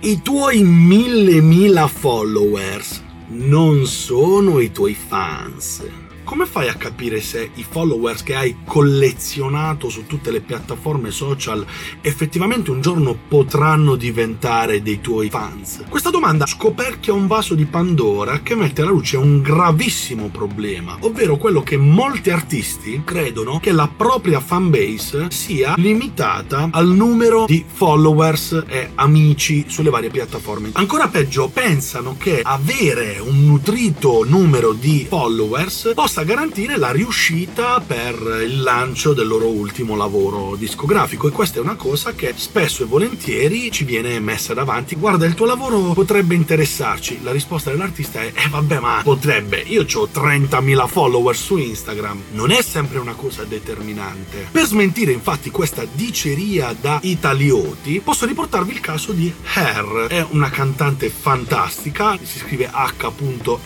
I tuoi mille mila followers non sono i tuoi fans come fai a capire se i followers che hai collezionato su tutte le piattaforme social effettivamente un giorno potranno diventare dei tuoi fans? Questa domanda scoperchia un vaso di Pandora che mette alla luce un gravissimo problema, ovvero quello che molti artisti credono che la propria fanbase sia limitata al numero di followers e amici sulle varie piattaforme. Ancora peggio, pensano che avere un nutrito numero di followers possa possa garantire la riuscita per il lancio del loro ultimo lavoro discografico e questa è una cosa che spesso e volentieri ci viene messa davanti. Guarda, il tuo lavoro potrebbe interessarci. La risposta dell'artista è: eh vabbè, ma potrebbe. Io ho 30.000 follower su Instagram. Non è sempre una cosa determinante. Per smentire infatti questa diceria da italioti, posso riportarvi il caso di Her. È una cantante fantastica, si scrive h.e.r.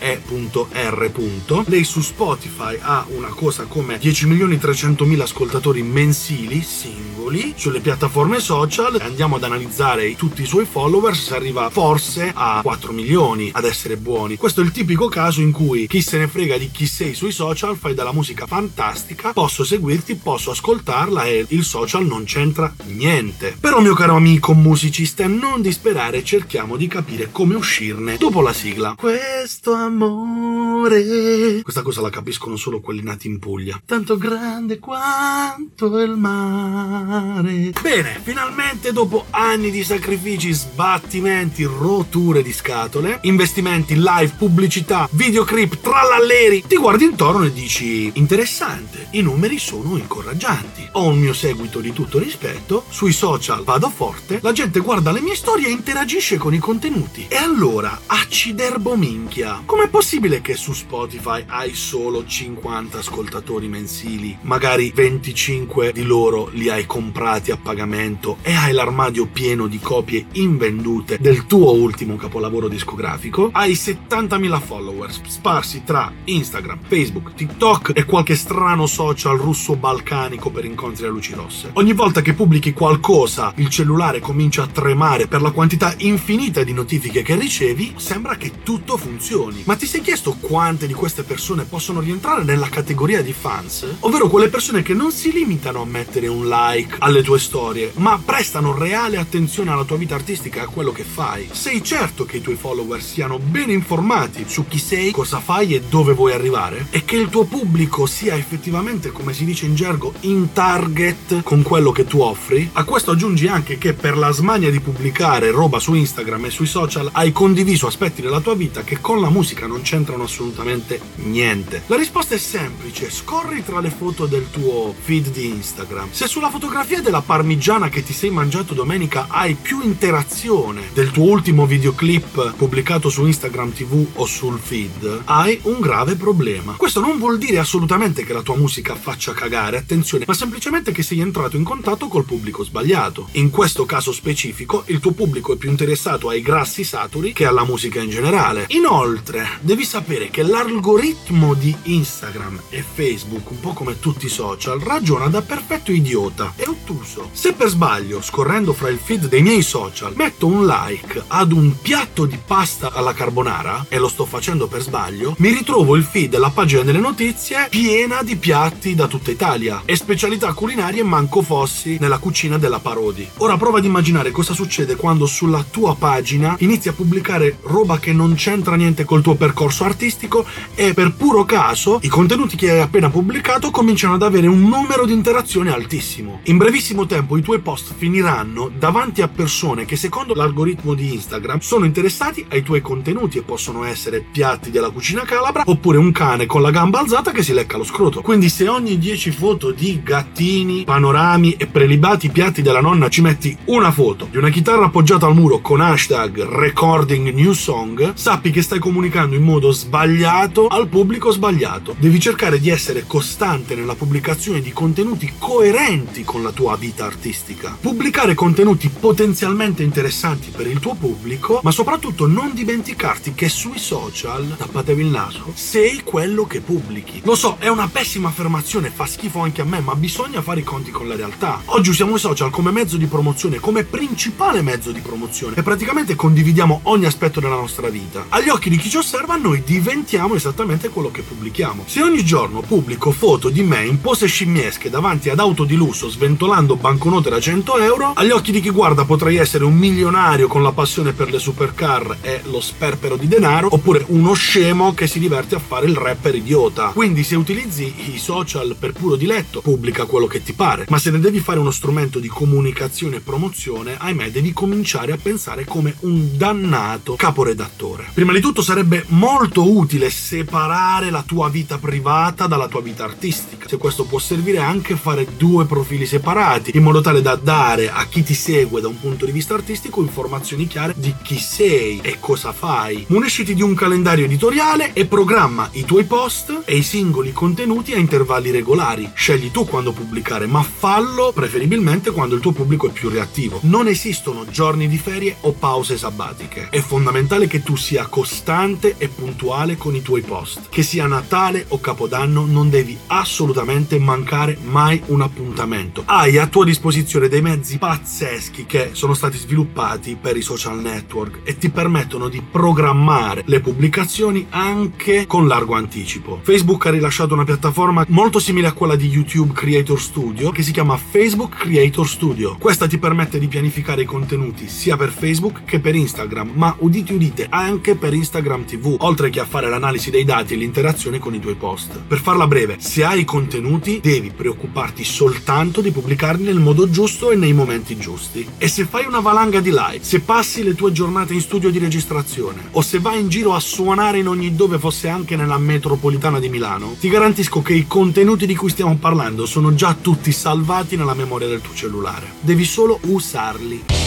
Lei su Spotify Spotify ha una cosa come 10 milioni 300 mila ascoltatori mensili singoli sulle piattaforme social. Andiamo ad analizzare tutti i suoi followers arriva forse a 4 milioni ad essere buoni. Questo è il tipico caso in cui chi se ne frega di chi sei sui social fai della musica fantastica posso seguirti posso ascoltarla e il social non c'entra niente. Però mio caro amico musicista non disperare cerchiamo di capire come uscirne dopo la sigla. Questo amore. Questa cosa la capisco capiscono solo quelli nati in Puglia. Tanto grande quanto il mare. Bene, finalmente dopo anni di sacrifici, sbattimenti, rotture di scatole, investimenti, live, pubblicità, videoclip, tralalleri, ti guardi intorno e dici interessante, i numeri sono incoraggianti. Ho un mio seguito di tutto rispetto, sui social vado forte, la gente guarda le mie storie e interagisce con i contenuti. E allora, acciderbo minchia, com'è possibile che su Spotify hai solo 50 ascoltatori mensili, magari 25 di loro li hai comprati a pagamento e hai l'armadio pieno di copie invendute del tuo ultimo capolavoro discografico, hai 70.000 followers sparsi tra Instagram, Facebook, TikTok e qualche strano social russo balcanico per incontri a luci rosse. Ogni volta che pubblichi qualcosa, il cellulare comincia a tremare per la quantità infinita di notifiche che ricevi, sembra che tutto funzioni. Ma ti sei chiesto quante di queste persone possono rientrare entrare nella categoria di fans, ovvero quelle persone che non si limitano a mettere un like alle tue storie, ma prestano reale attenzione alla tua vita artistica e a quello che fai. Sei certo che i tuoi follower siano ben informati su chi sei, cosa fai e dove vuoi arrivare? E che il tuo pubblico sia effettivamente, come si dice in gergo, in target con quello che tu offri? A questo aggiungi anche che per la smania di pubblicare roba su Instagram e sui social hai condiviso aspetti della tua vita che con la musica non c'entrano assolutamente niente. La risposta è semplice, scorri tra le foto del tuo feed di Instagram. Se sulla fotografia della parmigiana che ti sei mangiato domenica hai più interazione del tuo ultimo videoclip pubblicato su Instagram TV o sul feed, hai un grave problema. Questo non vuol dire assolutamente che la tua musica faccia cagare, attenzione, ma semplicemente che sei entrato in contatto col pubblico sbagliato. In questo caso specifico, il tuo pubblico è più interessato ai grassi saturi che alla musica in generale. Inoltre, devi sapere che l'algoritmo di Instagram e Facebook, un po' come tutti i social, ragiona da perfetto idiota e ottuso. Se per sbaglio, scorrendo fra il feed dei miei social, metto un like ad un piatto di pasta alla carbonara, e lo sto facendo per sbaglio, mi ritrovo il feed della pagina delle notizie piena di piatti da tutta Italia e specialità culinarie manco fossi nella cucina della Parodi. Ora prova ad immaginare cosa succede quando sulla tua pagina inizi a pubblicare roba che non c'entra niente col tuo percorso artistico e per puro caso i contenuti che hai appena pubblicato cominciano ad avere un numero di interazioni altissimo. In brevissimo tempo i tuoi post finiranno davanti a persone che secondo l'algoritmo di Instagram sono interessati ai tuoi contenuti e possono essere piatti della cucina calabra oppure un cane con la gamba alzata che si lecca lo scroto. Quindi se ogni 10 foto di gattini, panorami e prelibati piatti della nonna ci metti una foto di una chitarra appoggiata al muro con hashtag recording new song, sappi che stai comunicando in modo sbagliato al pubblico sbagliato. Devi cercare di essere costante nella pubblicazione di contenuti coerenti con la tua vita artistica. Pubblicare contenuti potenzialmente interessanti per il tuo pubblico, ma soprattutto non dimenticarti che sui social, tappatevi il naso, sei quello che pubblichi. Lo so, è una pessima affermazione, fa schifo anche a me, ma bisogna fare i conti con la realtà. Oggi usiamo i social come mezzo di promozione, come principale mezzo di promozione e praticamente condividiamo ogni aspetto della nostra vita. Agli occhi di chi ci osserva noi diventiamo esattamente quello che pubblichiamo. Se ogni giorno pubblico foto di me in pose scimmiesche davanti ad auto di lusso sventolando banconote da 100 euro, agli occhi di chi guarda potrei essere un milionario con la passione per le supercar e lo sperpero di denaro, oppure uno scemo che si diverte a fare il rapper idiota. Quindi se utilizzi i social per puro diletto, pubblica quello che ti pare, ma se ne devi fare uno strumento di comunicazione e promozione, ahimè devi cominciare a pensare come un dannato caporedattore. Prima di tutto sarebbe molto utile separare la tua vita privata dalla tua vita artistica. Se questo può servire anche fare due profili separati, in modo tale da dare a chi ti segue da un punto di vista artistico informazioni chiare di chi sei e cosa fai. Munisciti di un calendario editoriale e programma i tuoi post e i singoli contenuti a intervalli regolari. Scegli tu quando pubblicare, ma fallo preferibilmente quando il tuo pubblico è più reattivo. Non esistono giorni di ferie o pause sabbatiche. È fondamentale che tu sia costante e puntuale con i tuoi post. Che sia Natale o Capodanno, non devi assolutamente mancare mai un appuntamento. Hai a tua disposizione dei mezzi pazzeschi che sono stati sviluppati per i social network e ti permettono di programmare le pubblicazioni anche con largo anticipo. Facebook ha rilasciato una piattaforma molto simile a quella di YouTube Creator Studio che si chiama Facebook Creator Studio. Questa ti permette di pianificare i contenuti sia per Facebook che per Instagram, ma udite udite anche per Instagram TV, oltre che a fare l'analisi dei dati e l'interazione con i tuoi post. Per farla breve, se hai contenuti devi preoccuparti soltanto di pubblicarli nel modo giusto e nei momenti giusti. E se fai una valanga di live, se passi le tue giornate in studio di registrazione o se vai in giro a suonare in ogni dove fosse anche nella metropolitana di Milano, ti garantisco che i contenuti di cui stiamo parlando sono già tutti salvati nella memoria del tuo cellulare. Devi solo usarli.